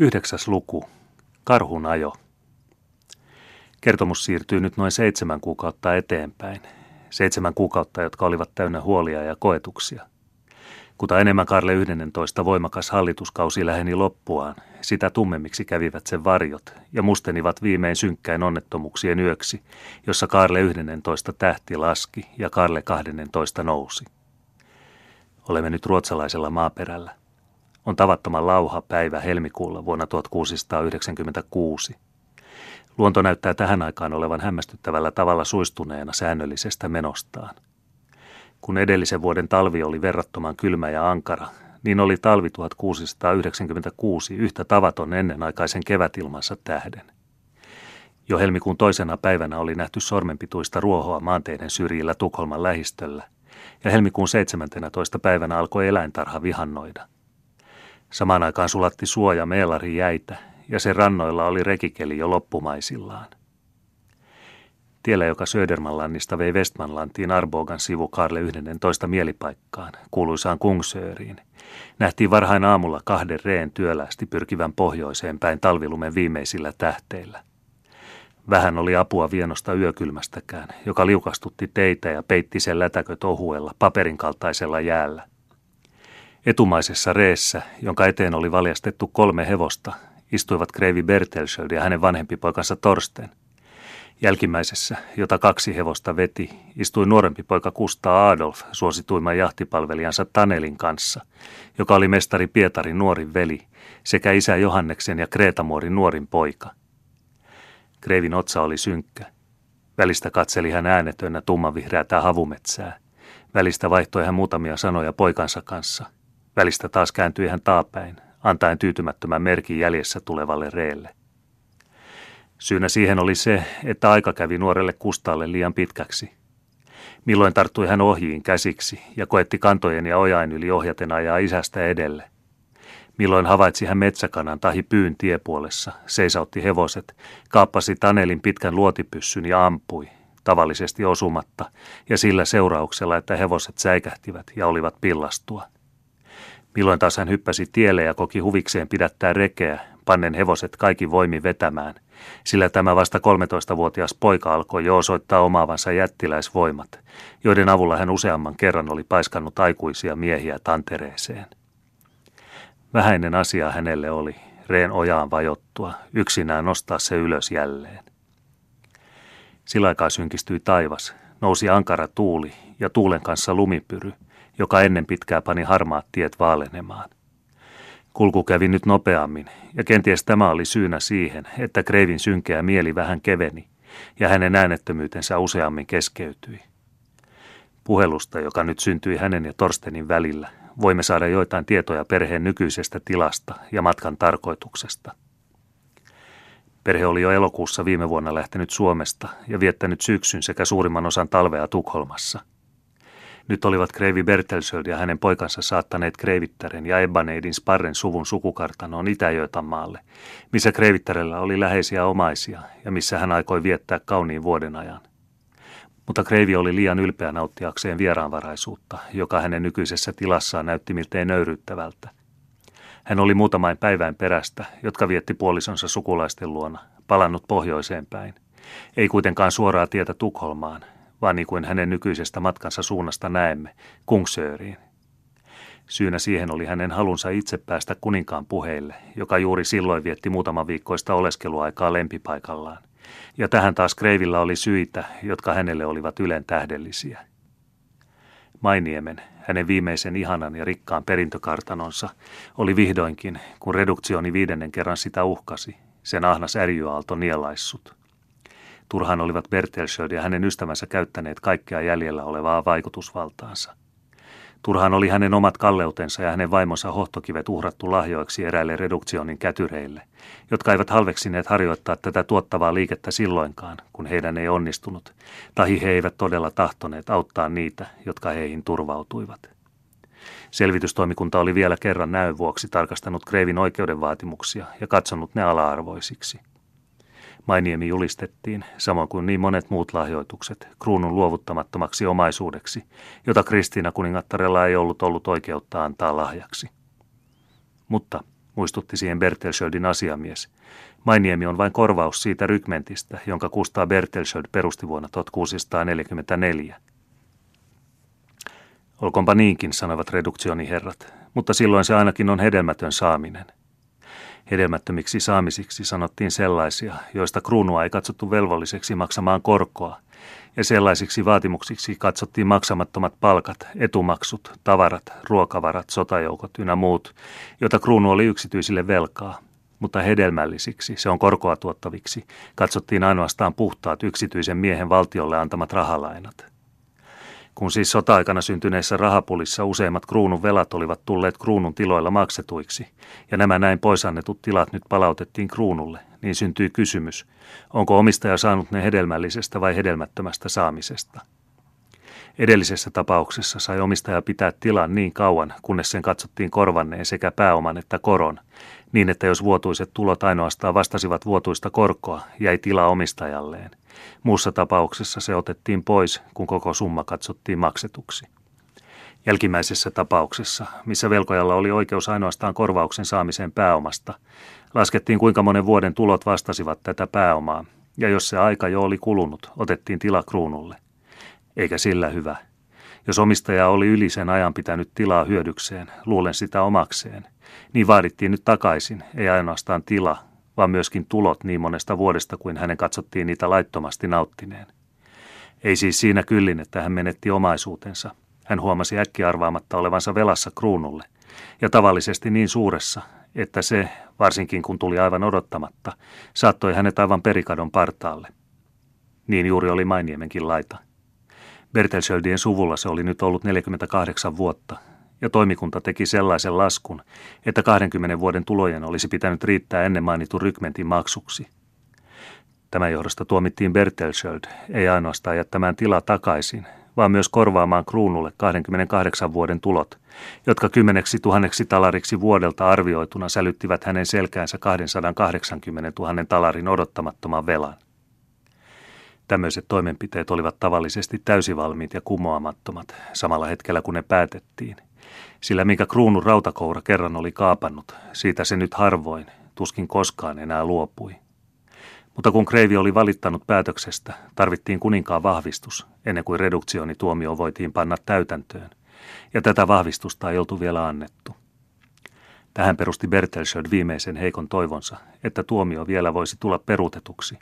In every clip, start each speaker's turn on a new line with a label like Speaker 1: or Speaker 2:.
Speaker 1: Yhdeksäs luku. Karhun ajo. Kertomus siirtyy nyt noin seitsemän kuukautta eteenpäin. Seitsemän kuukautta, jotka olivat täynnä huolia ja koetuksia. Kuta enemmän Karle 11 voimakas hallituskausi läheni loppuaan, sitä tummemmiksi kävivät sen varjot ja mustenivat viimein synkkäin onnettomuuksien yöksi, jossa Karle 11 tähti laski ja Karle 12 nousi. Olemme nyt ruotsalaisella maaperällä. On tavattoman lauha päivä helmikuulla vuonna 1696. Luonto näyttää tähän aikaan olevan hämmästyttävällä tavalla suistuneena säännöllisestä menostaan. Kun edellisen vuoden talvi oli verrattoman kylmä ja ankara, niin oli talvi 1696 yhtä tavaton ennenaikaisen kevätilmansa tähden. Jo helmikuun toisena päivänä oli nähty sormenpituista ruohoa maanteiden syrjillä Tukholman lähistöllä, ja helmikuun 17. päivänä alkoi eläintarha vihannoida – Samaan aikaan sulatti suoja meelari jäitä, ja sen rannoilla oli rekikeli jo loppumaisillaan. Tiellä, joka Södermanlannista vei Westmanlantiin Arbogan sivu Karle 11 mielipaikkaan, kuuluisaan Kungsööriin, nähtiin varhain aamulla kahden reen työlästi pyrkivän pohjoiseen päin talvilumen viimeisillä tähteillä. Vähän oli apua vienosta yökylmästäkään, joka liukastutti teitä ja peitti sen lätäköt ohuella, paperin kaltaisella jäällä. Etumaisessa reessä, jonka eteen oli valjastettu kolme hevosta, istuivat Kreivi Bertelsöld ja hänen vanhempi poikansa Torsten. Jälkimmäisessä, jota kaksi hevosta veti, istui nuorempi poika Kustaa Adolf suosituimman jahtipalvelijansa Tanelin kanssa, joka oli mestari Pietarin nuorin veli, sekä isä Johanneksen ja Kreetamuorin nuorin poika. Kreivin otsa oli synkkä. Välistä katseli hän äänetönnä tummanvihreätä havumetsää. Välistä vaihtoi hän muutamia sanoja poikansa kanssa – Välistä taas kääntyi hän taapäin, antaen tyytymättömän merkin jäljessä tulevalle reelle. Syynä siihen oli se, että aika kävi nuorelle Kustaalle liian pitkäksi. Milloin tarttui hän ohjiin käsiksi ja koetti kantojen ja ojain yli ohjaten ajaa isästä edelle. Milloin havaitsi hän metsäkanan tahi pyyn tiepuolessa, seisautti hevoset, kaappasi Tanelin pitkän luotipyssyn ja ampui, tavallisesti osumatta, ja sillä seurauksella, että hevoset säikähtivät ja olivat pillastua. Milloin taas hän hyppäsi tielle ja koki huvikseen pidättää rekeä, pannen hevoset kaikki voimi vetämään, sillä tämä vasta 13-vuotias poika alkoi jo osoittaa omaavansa jättiläisvoimat, joiden avulla hän useamman kerran oli paiskannut aikuisia miehiä tantereeseen. Vähäinen asia hänelle oli, reen ojaan vajottua, yksinään nostaa se ylös jälleen. Sillä aikaa synkistyi taivas, nousi ankara tuuli ja tuulen kanssa lumipyry – joka ennen pitkää pani harmaat tiet vaalenemaan. Kulku kävi nyt nopeammin, ja kenties tämä oli syynä siihen, että Kreivin synkeä mieli vähän keveni, ja hänen äänettömyytensä useammin keskeytyi. Puhelusta, joka nyt syntyi hänen ja Torstenin välillä, voimme saada joitain tietoja perheen nykyisestä tilasta ja matkan tarkoituksesta. Perhe oli jo elokuussa viime vuonna lähtenyt Suomesta ja viettänyt syksyn sekä suurimman osan talvea Tukholmassa – nyt olivat Kreivi Bertelsöld ja hänen poikansa saattaneet Kreivittären ja Ebbaneidin Sparren suvun sukukartanoon itä maalle, missä Kreivittarella oli läheisiä omaisia ja missä hän aikoi viettää kauniin vuoden ajan. Mutta Kreivi oli liian ylpeä nauttiakseen vieraanvaraisuutta, joka hänen nykyisessä tilassaan näytti miltei nöyryyttävältä. Hän oli muutamain päivän perästä, jotka vietti puolisonsa sukulaisten luona, palannut pohjoiseen päin. Ei kuitenkaan suoraa tietä Tukholmaan, vaan niin kuin hänen nykyisestä matkansa suunnasta näemme, Kungsööriin. Syynä siihen oli hänen halunsa itse päästä kuninkaan puheille, joka juuri silloin vietti muutama viikkoista oleskeluaikaa lempipaikallaan. Ja tähän taas Kreivillä oli syitä, jotka hänelle olivat ylen tähdellisiä. Mainiemen, hänen viimeisen ihanan ja rikkaan perintökartanonsa, oli vihdoinkin, kun reduktioni viidennen kerran sitä uhkasi, sen ahnas ärjyaalto nielaissut – Turhaan olivat Bertelsöld ja hänen ystävänsä käyttäneet kaikkea jäljellä olevaa vaikutusvaltaansa. Turhaan oli hänen omat kalleutensa ja hänen vaimonsa hohtokivet uhrattu lahjoiksi eräille reduktionin kätyreille, jotka eivät halveksineet harjoittaa tätä tuottavaa liikettä silloinkaan, kun heidän ei onnistunut, tahi he eivät todella tahtoneet auttaa niitä, jotka heihin turvautuivat. Selvitystoimikunta oli vielä kerran näön vuoksi tarkastanut Kreivin oikeudenvaatimuksia ja katsonut ne ala-arvoisiksi. Mainiemi julistettiin, samoin kuin niin monet muut lahjoitukset, kruunun luovuttamattomaksi omaisuudeksi, jota Kristiina kuningattarella ei ollut ollut oikeutta antaa lahjaksi. Mutta muistutti siihen Bertelsköldin asiamies. Mainiemi on vain korvaus siitä rykmentistä, jonka Kustaa Bertelsköld perusti vuonna 1644. Olkoonpa niinkin, sanovat reduktioniherrat, mutta silloin se ainakin on hedelmätön saaminen. Hedelmättömiksi saamisiksi sanottiin sellaisia, joista kruunua ei katsottu velvolliseksi maksamaan korkoa, ja sellaisiksi vaatimuksiksi katsottiin maksamattomat palkat, etumaksut, tavarat, ruokavarat, sotajoukot ynnä muut, joita kruunu oli yksityisille velkaa, mutta hedelmällisiksi, se on korkoa tuottaviksi, katsottiin ainoastaan puhtaat yksityisen miehen valtiolle antamat rahalainat. Kun siis sota-aikana syntyneessä rahapulissa useimmat kruunun velat olivat tulleet kruunun tiloilla maksetuiksi, ja nämä näin poisannetut tilat nyt palautettiin kruunulle, niin syntyi kysymys, onko omistaja saanut ne hedelmällisestä vai hedelmättömästä saamisesta. Edellisessä tapauksessa sai omistaja pitää tilan niin kauan, kunnes sen katsottiin korvanneen sekä pääoman että koron, niin että jos vuotuiset tulot ainoastaan vastasivat vuotuista korkoa, jäi tila omistajalleen. Muussa tapauksessa se otettiin pois, kun koko summa katsottiin maksetuksi. Jälkimmäisessä tapauksessa, missä velkojalla oli oikeus ainoastaan korvauksen saamiseen pääomasta, laskettiin kuinka monen vuoden tulot vastasivat tätä pääomaa, ja jos se aika jo oli kulunut, otettiin tila kruunulle. Eikä sillä hyvä. Jos omistaja oli yli sen ajan pitänyt tilaa hyödykseen, luulen sitä omakseen, niin vaadittiin nyt takaisin, ei ainoastaan tila, vaan myöskin tulot niin monesta vuodesta kuin hänen katsottiin niitä laittomasti nauttineen. Ei siis siinä kyllin, että hän menetti omaisuutensa. Hän huomasi äkkiarvaamatta olevansa velassa kruunulle, ja tavallisesti niin suuressa, että se, varsinkin kun tuli aivan odottamatta, saattoi hänet aivan perikadon partaalle. Niin juuri oli Mainiemenkin laita. Bertelsköldien suvulla se oli nyt ollut 48 vuotta, ja toimikunta teki sellaisen laskun, että 20 vuoden tulojen olisi pitänyt riittää ennen mainitun rykmentin maksuksi. Tämän johdosta tuomittiin Bertelsköld ei ainoastaan jättämään tila takaisin, vaan myös korvaamaan kruunulle 28 vuoden tulot, jotka kymmeneksi tuhanneksi talariksi vuodelta arvioituna sälyttivät hänen selkäänsä 280 000 talarin odottamattoman velan. Tämmöiset toimenpiteet olivat tavallisesti täysivalmiit ja kumoamattomat samalla hetkellä kun ne päätettiin – sillä mikä kruunun rautakoura kerran oli kaapannut, siitä se nyt harvoin, tuskin koskaan enää luopui. Mutta kun Kreivi oli valittanut päätöksestä, tarvittiin kuninkaan vahvistus, ennen kuin reduktionituomio voitiin panna täytäntöön, ja tätä vahvistusta ei oltu vielä annettu. Tähän perusti Bertelsköld viimeisen heikon toivonsa, että tuomio vielä voisi tulla peruutetuksi,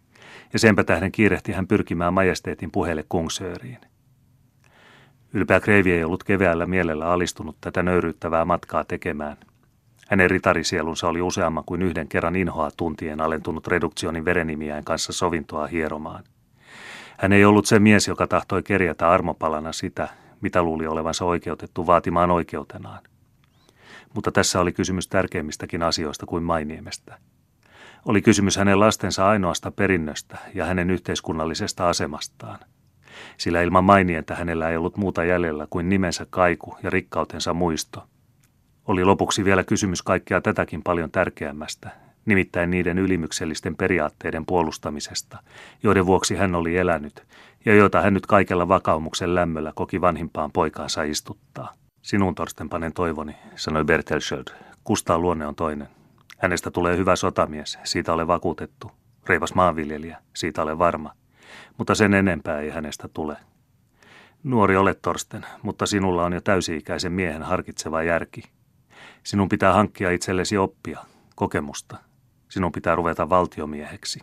Speaker 1: ja senpä tähden kiirehti hän pyrkimään majesteetin puheelle Kungsööriin – Ylpeä Kreivi ei ollut keväällä mielellä alistunut tätä nöyryyttävää matkaa tekemään. Hänen ritarisielunsa oli useamman kuin yhden kerran inhoa tuntien alentunut reduktionin verenimiään kanssa sovintoa hieromaan. Hän ei ollut se mies, joka tahtoi kerjätä armopalana sitä, mitä luuli olevansa oikeutettu vaatimaan oikeutenaan. Mutta tässä oli kysymys tärkeimmistäkin asioista kuin Mainiemestä. Oli kysymys hänen lastensa ainoasta perinnöstä ja hänen yhteiskunnallisesta asemastaan – sillä ilman mainientä hänellä ei ollut muuta jäljellä kuin nimensä kaiku ja rikkautensa muisto. Oli lopuksi vielä kysymys kaikkea tätäkin paljon tärkeämmästä, nimittäin niiden ylimyksellisten periaatteiden puolustamisesta, joiden vuoksi hän oli elänyt ja joita hän nyt kaikella vakaumuksen lämmöllä koki vanhimpaan poikaansa istuttaa. Sinun torstenpanen toivoni, sanoi Bertelsköld. Kustaa luonne on toinen. Hänestä tulee hyvä sotamies, siitä ole vakuutettu. Reivas maanviljelijä, siitä ole varma mutta sen enempää ei hänestä tule. Nuori olet Torsten, mutta sinulla on jo täysi-ikäisen miehen harkitseva järki. Sinun pitää hankkia itsellesi oppia, kokemusta. Sinun pitää ruveta valtiomieheksi.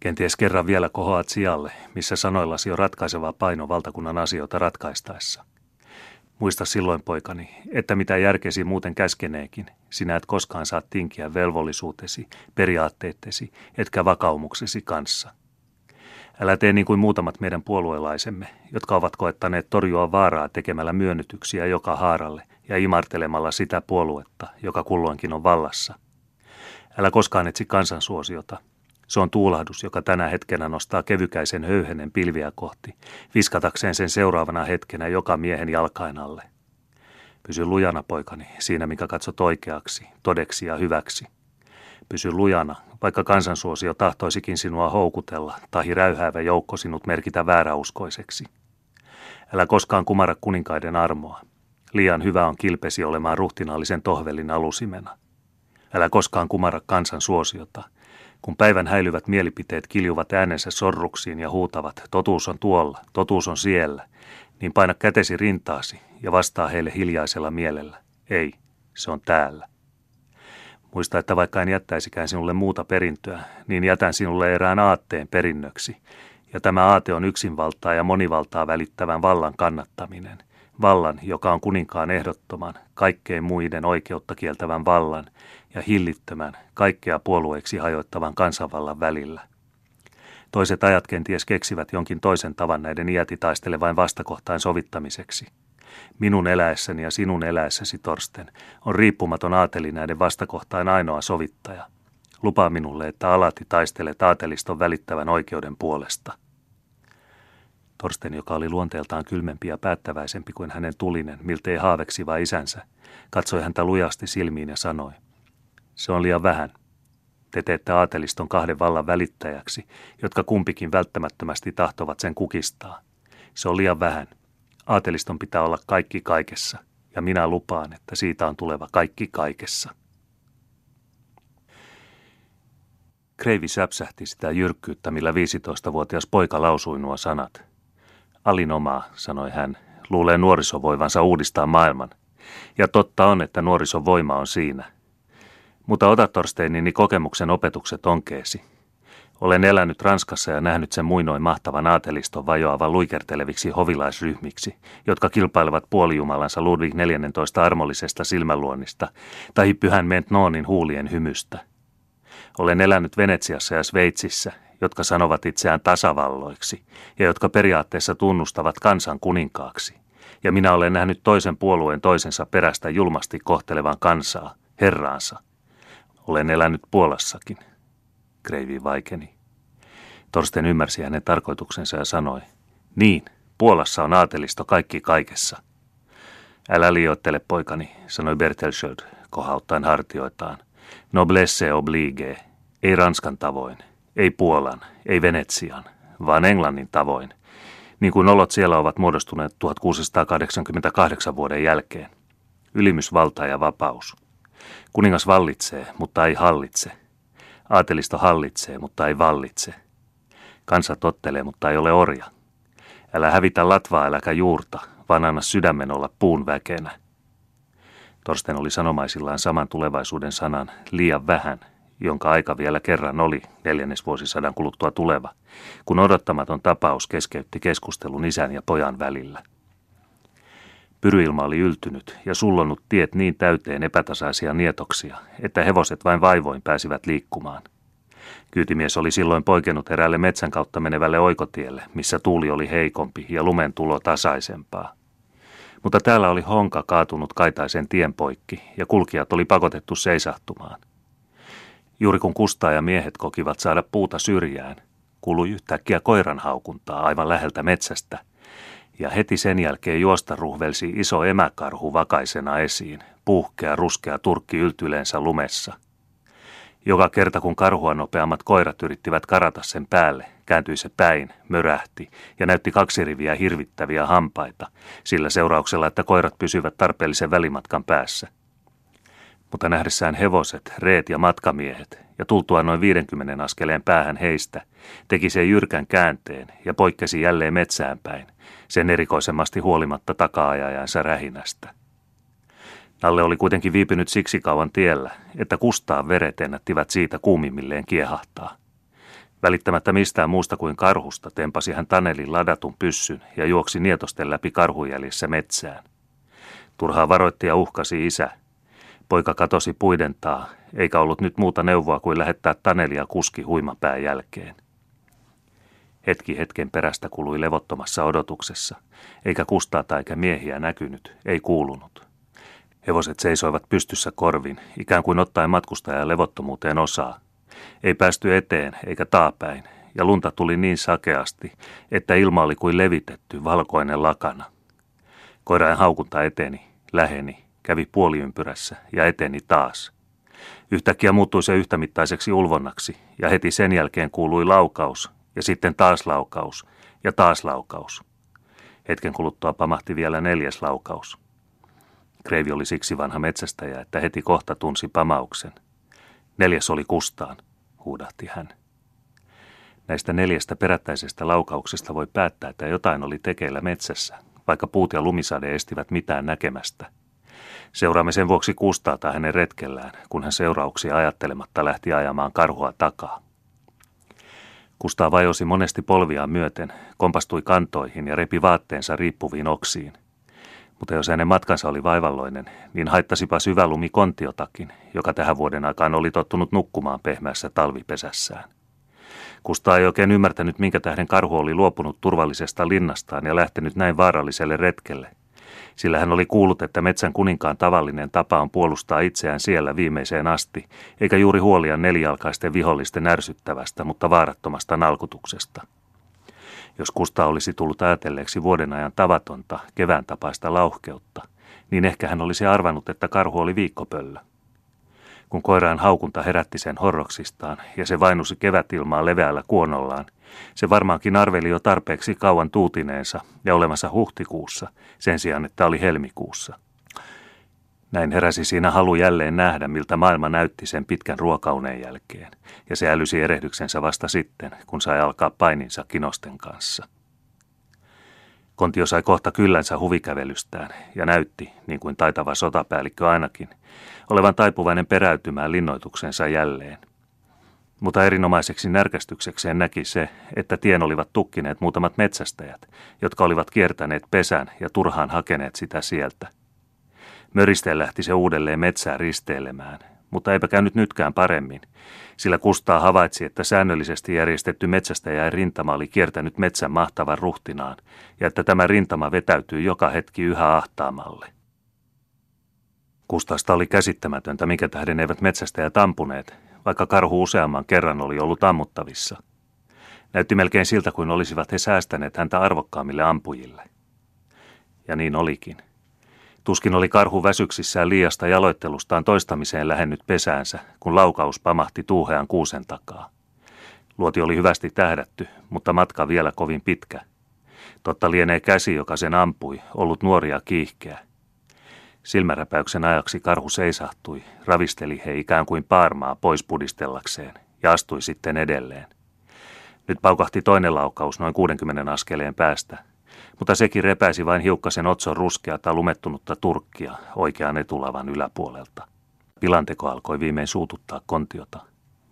Speaker 1: Kenties kerran vielä kohoat sijalle, missä sanoillasi on ratkaiseva paino valtakunnan asioita ratkaistaessa. Muista silloin, poikani, että mitä järkesi muuten käskeneekin, sinä et koskaan saa tinkiä velvollisuutesi, periaatteettesi, etkä vakaumuksesi kanssa – Älä tee niin kuin muutamat meidän puolueelaisemme, jotka ovat koettaneet torjua vaaraa tekemällä myönnytyksiä joka haaralle ja imartelemalla sitä puoluetta, joka kulloinkin on vallassa. Älä koskaan etsi kansansuosiota. Se on tuulahdus, joka tänä hetkenä nostaa kevykäisen höyhenen pilviä kohti, viskatakseen sen seuraavana hetkenä joka miehen jalkain alle. Pysy lujana, poikani, siinä mikä katsot oikeaksi, todeksi ja hyväksi. Pysy lujana, vaikka kansansuosio tahtoisikin sinua houkutella, tahi räyhäävä joukko sinut merkitä vääräuskoiseksi. Älä koskaan kumara kuninkaiden armoa. Liian hyvä on kilpesi olemaan ruhtinaallisen tohvelin alusimena. Älä koskaan kumara kansan suosiota. Kun päivän häilyvät mielipiteet kiljuvat äänensä sorruksiin ja huutavat, totuus on tuolla, totuus on siellä, niin paina kätesi rintaasi ja vastaa heille hiljaisella mielellä. Ei, se on täällä. Muista, että vaikka en jättäisikään sinulle muuta perintöä, niin jätän sinulle erään aatteen perinnöksi. Ja tämä aate on yksinvaltaa ja monivaltaa välittävän vallan kannattaminen. Vallan, joka on kuninkaan ehdottoman, kaikkein muiden oikeutta kieltävän vallan ja hillittömän, kaikkea puolueeksi hajoittavan kansanvallan välillä. Toiset ajat kenties keksivät jonkin toisen tavan näiden iäti taistelevain vastakohtain sovittamiseksi – Minun eläessäni ja sinun eläessäsi, Torsten, on riippumaton aateli näiden vastakohtain ainoa sovittaja. Lupaa minulle, että alati taistelet aateliston välittävän oikeuden puolesta. Torsten, joka oli luonteeltaan kylmempi ja päättäväisempi kuin hänen tulinen, miltei haaveksiva isänsä, katsoi häntä lujasti silmiin ja sanoi, se on liian vähän. Te teette aateliston kahden vallan välittäjäksi, jotka kumpikin välttämättömästi tahtovat sen kukistaa. Se on liian vähän – Aateliston pitää olla kaikki kaikessa, ja minä lupaan, että siitä on tuleva kaikki kaikessa. Kreivi säpsähti sitä jyrkkyyttä, millä 15-vuotias poika lausui nuo sanat. Alinomaa, sanoi hän, luulee nuorisovoivansa uudistaa maailman. Ja totta on, että nuorison voima on siinä. Mutta ota Torsteinini kokemuksen opetukset onkeesi. Olen elänyt Ranskassa ja nähnyt sen muinoin mahtavan aateliston vajoavan luikerteleviksi hovilaisryhmiksi, jotka kilpailevat puolijumalansa Ludwig 14 armollisesta silmäluonnista tai pyhän Mentnonin huulien hymystä. Olen elänyt Venetsiassa ja Sveitsissä, jotka sanovat itseään tasavalloiksi ja jotka periaatteessa tunnustavat kansan kuninkaaksi. Ja minä olen nähnyt toisen puolueen toisensa perästä julmasti kohtelevan kansaa, herraansa. Olen elänyt Puolassakin. Kreivi vaikeni. Torsten ymmärsi hänen tarkoituksensa ja sanoi, niin, Puolassa on aatelisto kaikki kaikessa. Älä liioittele poikani, sanoi Bertelsöld, kohauttaen hartioitaan. Noblesse oblige, ei Ranskan tavoin, ei Puolan, ei Venetsian, vaan Englannin tavoin, niin kuin olot siellä ovat muodostuneet 1688 vuoden jälkeen. Ylimysvalta ja vapaus. Kuningas vallitsee, mutta ei hallitse – Aatelisto hallitsee, mutta ei vallitse. Kansa tottelee, mutta ei ole orja. Älä hävitä latvaa, äläkä juurta, vaan anna sydämen olla puun väkenä. Torsten oli sanomaisillaan saman tulevaisuuden sanan liian vähän, jonka aika vielä kerran oli neljännesvuosisadan kuluttua tuleva, kun odottamaton tapaus keskeytti keskustelun isän ja pojan välillä – Pyryilma oli yltynyt ja sullonut tiet niin täyteen epätasaisia nietoksia, että hevoset vain vaivoin pääsivät liikkumaan. Kyytimies oli silloin poikennut eräälle metsän kautta menevälle oikotielle, missä tuuli oli heikompi ja lumen tulo tasaisempaa. Mutta täällä oli honka kaatunut kaitaisen tien poikki ja kulkijat oli pakotettu seisahtumaan. Juuri kun kustaa ja miehet kokivat saada puuta syrjään, kuului yhtäkkiä koiran haukuntaa aivan läheltä metsästä – ja heti sen jälkeen juosta ruhvelsi iso emäkarhu vakaisena esiin, puhkea ruskea turkki yltyleensä lumessa. Joka kerta kun karhua nopeammat koirat yrittivät karata sen päälle, kääntyi se päin, mörähti ja näytti kaksi riviä hirvittäviä hampaita, sillä seurauksella, että koirat pysyvät tarpeellisen välimatkan päässä. Mutta nähdessään hevoset, reet ja matkamiehet ja tultua noin 50 askeleen päähän heistä, teki se jyrkän käänteen ja poikkesi jälleen metsään päin, sen erikoisemmasti huolimatta takaajajansa rähinästä. Nalle oli kuitenkin viipynyt siksi kauan tiellä, että kustaa veret ennättivät siitä kuumimmilleen kiehahtaa. Välittämättä mistään muusta kuin karhusta tempasi hän Tanelin ladatun pyssyn ja juoksi nietosten läpi karhujäljissä metsään. Turhaa varoitti ja uhkasi isä. Poika katosi puidentaa, eikä ollut nyt muuta neuvoa kuin lähettää Tanelia kuski huimapää jälkeen. Hetki hetken perästä kului levottomassa odotuksessa, eikä kustaata eikä miehiä näkynyt, ei kuulunut. Hevoset seisoivat pystyssä korvin, ikään kuin ottaen matkustajan levottomuuteen osaa. Ei päästy eteen eikä taapäin, ja lunta tuli niin sakeasti, että ilma oli kuin levitetty valkoinen lakana. Koirain haukunta eteni, läheni, kävi puoliympyrässä ja eteni taas. Yhtäkkiä muuttui se yhtämittaiseksi ulvonnaksi, ja heti sen jälkeen kuului laukaus, ja sitten taas laukaus ja taas laukaus. Hetken kuluttua pamahti vielä neljäs laukaus. Kreivi oli siksi vanha metsästäjä, että heti kohta tunsi pamauksen. Neljäs oli Kustaan, huudahti hän. Näistä neljästä perättäisestä laukauksesta voi päättää, että jotain oli tekeillä metsässä, vaikka puut ja lumisade estivät mitään näkemästä. Seuraamme sen vuoksi Kustaata hänen retkellään, kun hän seurauksia ajattelematta lähti ajamaan karhua takaa. Kustaa vajosi monesti polviaan myöten, kompastui kantoihin ja repi vaatteensa riippuviin oksiin. Mutta jos hänen matkansa oli vaivalloinen, niin haittasipa syvä lumi kontiotakin, joka tähän vuoden aikaan oli tottunut nukkumaan pehmeässä talvipesässään. Kustaa ei oikein ymmärtänyt, minkä tähden karhu oli luopunut turvallisesta linnastaan ja lähtenyt näin vaaralliselle retkelle. Sillä hän oli kuullut, että metsän kuninkaan tavallinen tapa on puolustaa itseään siellä viimeiseen asti, eikä juuri huolia nelijalkaisten vihollisten ärsyttävästä, mutta vaarattomasta nalkutuksesta. Jos Kusta olisi tullut ajatelleeksi vuoden ajan tavatonta, kevään tapaista lauhkeutta, niin ehkä hän olisi arvannut, että karhu oli viikkopöllö. Kun koiraan haukunta herätti sen horroksistaan ja se vainusi kevätilmaa leveällä kuonollaan, se varmaankin arveli jo tarpeeksi kauan tuutineensa ja olemassa huhtikuussa, sen sijaan että oli helmikuussa. Näin heräsi siinä halu jälleen nähdä, miltä maailma näytti sen pitkän ruokauneen jälkeen, ja se älysi erehdyksensä vasta sitten, kun sai alkaa paininsa kinosten kanssa. Kontio sai kohta kyllänsä huvikävelystään ja näytti, niin kuin taitava sotapäällikkö ainakin, olevan taipuvainen peräytymään linnoituksensa jälleen. Mutta erinomaiseksi närkästyksekseen näki se, että tien olivat tukkineet muutamat metsästäjät, jotka olivat kiertäneet pesän ja turhaan hakeneet sitä sieltä. Möristeen lähti se uudelleen metsään risteilemään, mutta eipä käynyt nytkään paremmin, sillä Kustaa havaitsi, että säännöllisesti järjestetty metsästäjäin rintama oli kiertänyt metsän mahtavan ruhtinaan, ja että tämä rintama vetäytyy joka hetki yhä ahtaamalle. Kustasta oli käsittämätöntä, mikä tähden eivät metsästäjät ampuneet, vaikka karhu useamman kerran oli ollut ammuttavissa. Näytti melkein siltä, kuin olisivat he säästäneet häntä arvokkaammille ampujille. Ja niin olikin. Tuskin oli karhu väsyksissään liiasta jaloittelustaan toistamiseen lähennyt pesäänsä, kun laukaus pamahti tuuhean kuusen takaa. Luoti oli hyvästi tähdätty, mutta matka vielä kovin pitkä. Totta lienee käsi, joka sen ampui, ollut nuoria kiihkeä. Silmäräpäyksen ajaksi karhu seisahtui, ravisteli he ikään kuin paarmaa pois pudistellakseen ja astui sitten edelleen. Nyt paukahti toinen laukaus noin 60 askeleen päästä, mutta sekin repäisi vain hiukkasen otson ruskeata lumettunutta turkkia oikean etulavan yläpuolelta. Pilanteko alkoi viimein suututtaa kontiota,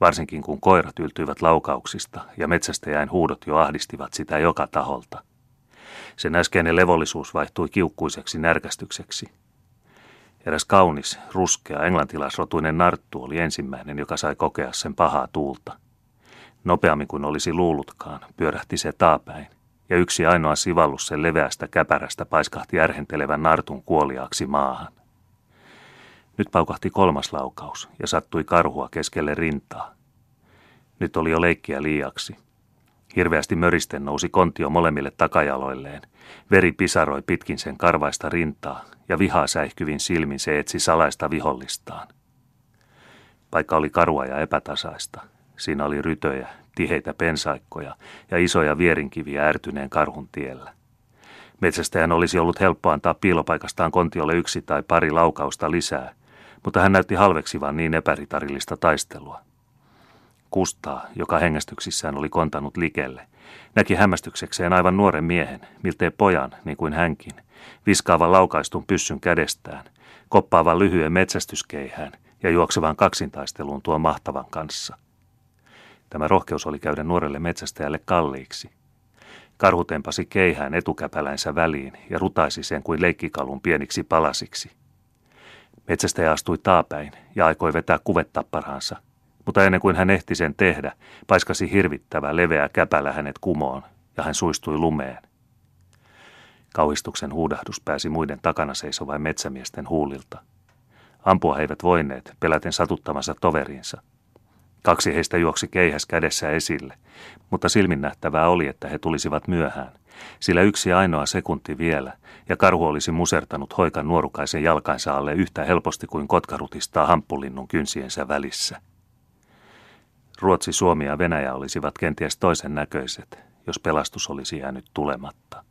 Speaker 1: varsinkin kun koirat yltyivät laukauksista ja metsästäjäin huudot jo ahdistivat sitä joka taholta. Sen äskeinen levollisuus vaihtui kiukkuiseksi närkästykseksi. Eräs kaunis, ruskea, englantilaisrotuinen narttu oli ensimmäinen, joka sai kokea sen pahaa tuulta. Nopeammin kuin olisi luullutkaan, pyörähti se taapäin ja yksi ainoa sivallus sen leveästä käpärästä paiskahti järhentelevän nartun kuoliaaksi maahan. Nyt paukahti kolmas laukaus ja sattui karhua keskelle rintaa. Nyt oli jo leikkiä liiaksi. Hirveästi möristen nousi kontio molemmille takajaloilleen. Veri pisaroi pitkin sen karvaista rintaa ja vihaa säihkyvin silmin se etsi salaista vihollistaan. Paikka oli karua ja epätasaista. Siinä oli rytöjä, tiheitä pensaikkoja ja isoja vierinkiviä ärtyneen karhun tiellä. Metsästäjän olisi ollut helppo antaa piilopaikastaan kontiolle yksi tai pari laukausta lisää, mutta hän näytti halveksivan niin epäritarillista taistelua. Kustaa, joka hengästyksissään oli kontanut likelle, näki hämmästyksekseen aivan nuoren miehen, miltei pojan, niin kuin hänkin, viskaavan laukaistun pyssyn kädestään, koppaavan lyhyen metsästyskeihään ja juoksevan kaksintaisteluun tuon mahtavan kanssa – Tämä rohkeus oli käydä nuorelle metsästäjälle kalliiksi. Karhu tempasi keihään etukäpälänsä väliin ja rutaisi sen kuin leikkikalun pieniksi palasiksi. Metsästäjä astui taapäin ja aikoi vetää kuvettapparansa, mutta ennen kuin hän ehti sen tehdä, paiskasi hirvittävä leveä käpälä hänet kumoon ja hän suistui lumeen. Kauhistuksen huudahdus pääsi muiden takana seisovain metsämiesten huulilta. Ampua he eivät voineet, peläten satuttamassa toverinsa – Kaksi heistä juoksi keihäs kädessä esille, mutta silminnähtävää oli, että he tulisivat myöhään, sillä yksi ainoa sekunti vielä, ja karhu olisi musertanut hoikan nuorukaisen jalkansa alle yhtä helposti kuin kotkarutistaa hamppulinnun kynsiensä välissä. Ruotsi, Suomi ja Venäjä olisivat kenties toisen näköiset, jos pelastus olisi jäänyt tulematta.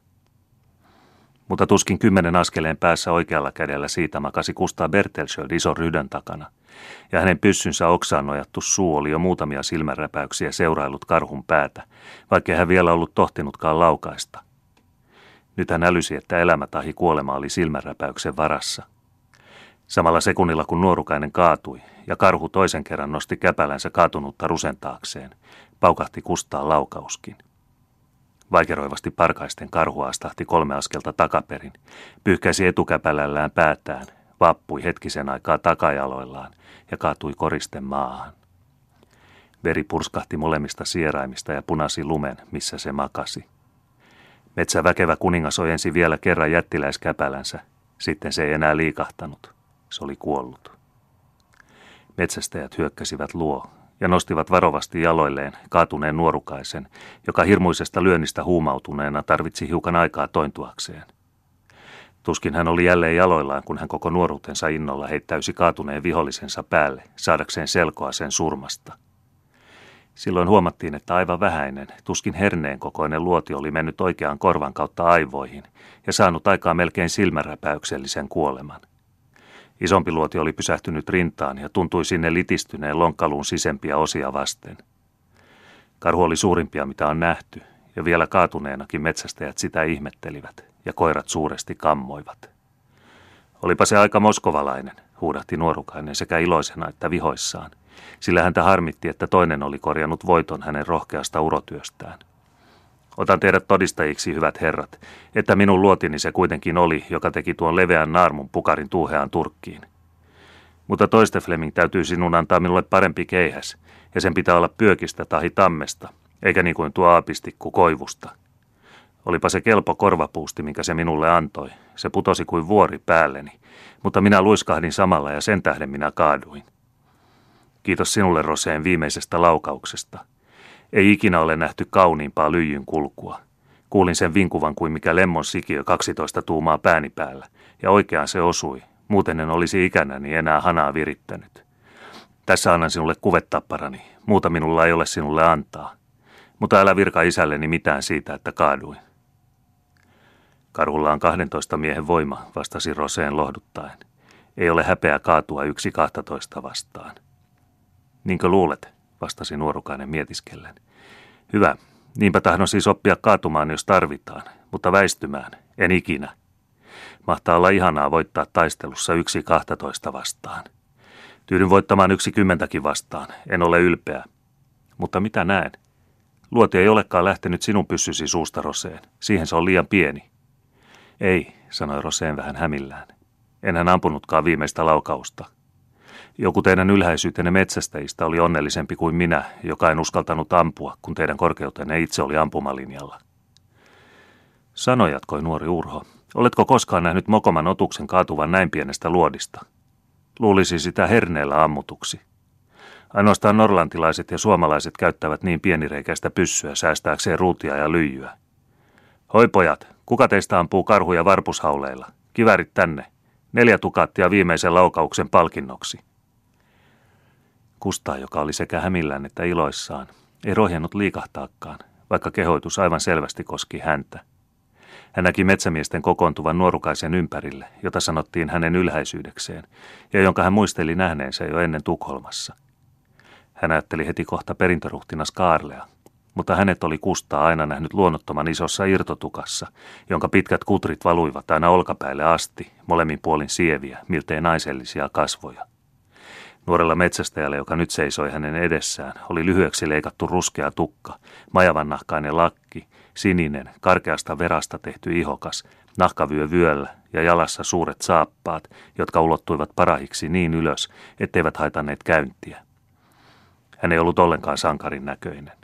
Speaker 1: Mutta tuskin kymmenen askeleen päässä oikealla kädellä siitä makasi Kustaa Bertelsöld ison rydön takana – ja hänen pyssynsä oksaan nojattu suu oli jo muutamia silmänräpäyksiä seuraillut karhun päätä, vaikkei hän vielä ollut tohtinutkaan laukaista. Nyt hän älysi, että elämä tahi kuolema oli silmänräpäyksen varassa. Samalla sekunnilla kun nuorukainen kaatui ja karhu toisen kerran nosti käpälänsä kaatunutta rusentaakseen, paukahti kustaa laukauskin. Vaikeroivasti parkaisten karhu astahti kolme askelta takaperin, pyyhkäisi etukäpälällään päätään, vappui hetkisen aikaa takajaloillaan ja kaatui koristen maahan. Veri purskahti molemmista sieraimista ja punasi lumen, missä se makasi. Metsäväkevä kuningas ojensi vielä kerran jättiläiskäpälänsä, sitten se ei enää liikahtanut. Se oli kuollut. Metsästäjät hyökkäsivät luo ja nostivat varovasti jaloilleen kaatuneen nuorukaisen, joka hirmuisesta lyönnistä huumautuneena tarvitsi hiukan aikaa tointuakseen. Tuskin hän oli jälleen jaloillaan, kun hän koko nuoruutensa innolla heittäysi kaatuneen vihollisensa päälle, saadakseen selkoa sen surmasta. Silloin huomattiin, että aivan vähäinen, tuskin herneen kokoinen luoti oli mennyt oikeaan korvan kautta aivoihin ja saanut aikaa melkein silmäräpäyksellisen kuoleman. Isompi luoti oli pysähtynyt rintaan ja tuntui sinne litistyneen lonkkaluun sisempiä osia vasten. Karhu oli suurimpia, mitä on nähty, ja vielä kaatuneenakin metsästäjät sitä ihmettelivät, ja koirat suuresti kammoivat. Olipa se aika moskovalainen, huudahti nuorukainen sekä iloisena että vihoissaan, sillä häntä harmitti, että toinen oli korjannut voiton hänen rohkeasta urotyöstään. Otan teidät todistajiksi, hyvät herrat, että minun luotini se kuitenkin oli, joka teki tuon leveän naarmun pukarin tuuheaan turkkiin. Mutta toiste Fleming täytyy sinun antaa minulle parempi keihäs, ja sen pitää olla pyökistä tai tammesta, eikä niin kuin tuo aapistikku koivusta. Olipa se kelpo korvapuusti, minkä se minulle antoi. Se putosi kuin vuori päälleni, mutta minä luiskahdin samalla ja sen tähden minä kaaduin. Kiitos sinulle, Roseen, viimeisestä laukauksesta – ei ikinä ole nähty kauniimpaa lyijyn kulkua. Kuulin sen vinkuvan kuin mikä lemmon sikiö 12 tuumaa pääni päällä, ja oikeaan se osui. Muuten en olisi ikänäni enää hanaa virittänyt. Tässä annan sinulle kuvettapparani. Muuta minulla ei ole sinulle antaa. Mutta älä virka isälleni mitään siitä, että kaaduin. Karhulla on 12 miehen voima, vastasi Roseen lohduttaen. Ei ole häpeä kaatua yksi 12 vastaan. Niinkö luulet, vastasi nuorukainen mietiskellen. Hyvä, niinpä tahdon siis oppia kaatumaan, jos tarvitaan, mutta väistymään, en ikinä. Mahtaa olla ihanaa voittaa taistelussa yksi kahtatoista vastaan. Tyydyn voittamaan yksi kymmentäkin vastaan, en ole ylpeä. Mutta mitä näen? Luoti ei olekaan lähtenyt sinun pyssysi suusta Roseen. Siihen se on liian pieni. Ei, sanoi Roseen vähän hämillään. Enhän ampunutkaan viimeistä laukausta. Joku teidän ylhäisyytenne metsästäjistä oli onnellisempi kuin minä, joka en uskaltanut ampua, kun teidän korkeutenne itse oli ampumalinjalla. Sano, jatkoi nuori Urho, oletko koskaan nähnyt mokoman otuksen kaatuvan näin pienestä luodista? Luulisi sitä herneellä ammutuksi. Ainoastaan norlantilaiset ja suomalaiset käyttävät niin pienireikäistä pyssyä säästääkseen ruutia ja lyijyä. Hoi pojat, kuka teistä ampuu karhuja varpushauleilla? Kivärit tänne. Neljä tukattia viimeisen laukauksen palkinnoksi. Kustaa, joka oli sekä hämillään että iloissaan, ei rohjennut liikahtaakaan, vaikka kehoitus aivan selvästi koski häntä. Hän näki metsämiesten kokoontuvan nuorukaisen ympärille, jota sanottiin hänen ylhäisyydekseen, ja jonka hän muisteli nähneensä jo ennen Tukholmassa. Hän ajatteli heti kohta perintöruhtinas Kaarlea, mutta hänet oli Kustaa aina nähnyt luonnottoman isossa irtotukassa, jonka pitkät kutrit valuivat aina olkapäälle asti, molemmin puolin sieviä, miltei naisellisia kasvoja. Nuorella metsästäjällä, joka nyt seisoi hänen edessään, oli lyhyeksi leikattu ruskea tukka, majavannahkainen lakki, sininen, karkeasta verasta tehty ihokas, nahkavyö vyöllä ja jalassa suuret saappaat, jotka ulottuivat parahiksi niin ylös, etteivät haitanneet käyntiä. Hän ei ollut ollenkaan sankarin näköinen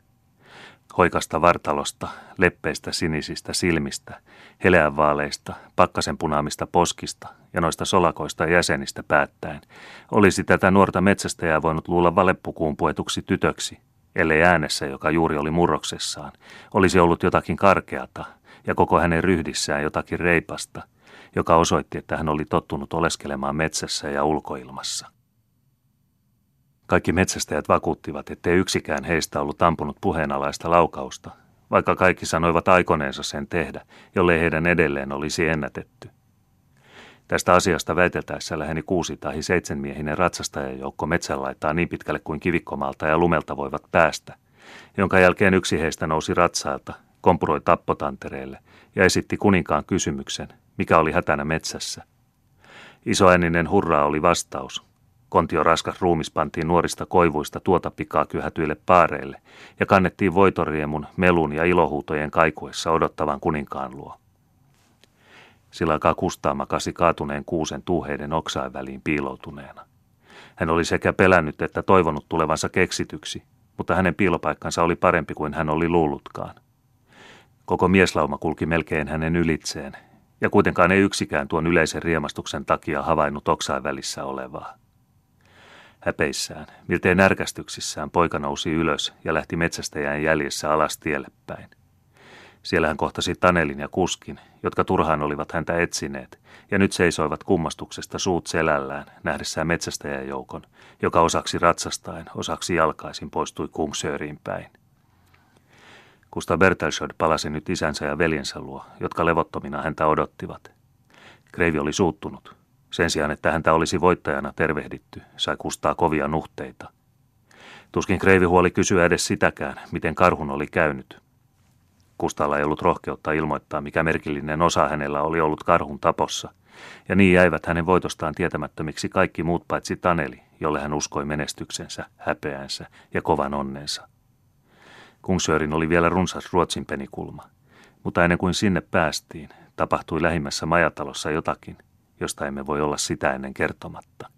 Speaker 1: hoikasta vartalosta, leppeistä sinisistä silmistä, heleänvaaleista, pakkasen punaamista poskista ja noista solakoista jäsenistä päättäen, olisi tätä nuorta metsästäjää voinut luulla valeppukuun puetuksi tytöksi, ellei äänessä, joka juuri oli murroksessaan, olisi ollut jotakin karkeata ja koko hänen ryhdissään jotakin reipasta, joka osoitti, että hän oli tottunut oleskelemaan metsässä ja ulkoilmassa. Kaikki metsästäjät vakuuttivat, ettei yksikään heistä ollut ampunut puheenalaista laukausta, vaikka kaikki sanoivat aikoneensa sen tehdä, jollei heidän edelleen olisi ennätetty. Tästä asiasta väiteltäessä läheni kuusi tai seitsemänmiehinen ratsastajajoukko metsän laittaa niin pitkälle kuin kivikkomalta ja lumelta voivat päästä, jonka jälkeen yksi heistä nousi ratsailta, kompuroi tappotantereelle ja esitti kuninkaan kysymyksen, mikä oli hätänä metsässä. Isoääninen hurraa oli vastaus. Kontio raskas ruumis pantiin nuorista koivuista tuota pikaa kyhätyille paareille ja kannettiin voitoriemun, melun ja ilohuutojen kaikuessa odottavan kuninkaan luo. Sillä aikaa Kustaa makasi kaatuneen kuusen tuuheiden oksain väliin piiloutuneena. Hän oli sekä pelännyt että toivonut tulevansa keksityksi, mutta hänen piilopaikkansa oli parempi kuin hän oli luullutkaan. Koko mieslauma kulki melkein hänen ylitseen, ja kuitenkaan ei yksikään tuon yleisen riemastuksen takia havainnut oksain välissä olevaa. Häpeissään, miltei närkästyksissään, poika nousi ylös ja lähti metsästäjän jäljessä alas tielle päin. Siellä hän kohtasi Tanelin ja Kuskin, jotka turhaan olivat häntä etsineet, ja nyt seisoivat kummastuksesta suut selällään, nähdessään metsästäjäjoukon, joka osaksi ratsastaen, osaksi jalkaisin poistui Kungsööriin päin. Kusta Bertelschöd palasi nyt isänsä ja veljensä luo, jotka levottomina häntä odottivat. Kreivi oli suuttunut. Sen sijaan, että häntä olisi voittajana tervehditty, sai Kustaa kovia nuhteita. Tuskin Kreivi huoli kysyä edes sitäkään, miten karhun oli käynyt – Kustalla ei ollut rohkeutta ilmoittaa, mikä merkillinen osa hänellä oli ollut karhun tapossa, ja niin jäivät hänen voitostaan tietämättömiksi kaikki muut paitsi Taneli, jolle hän uskoi menestyksensä, häpeänsä ja kovan onnensa. Kungsöörin oli vielä runsas Ruotsin penikulma, mutta ennen kuin sinne päästiin, tapahtui lähimmässä majatalossa jotakin, josta emme voi olla sitä ennen kertomatta.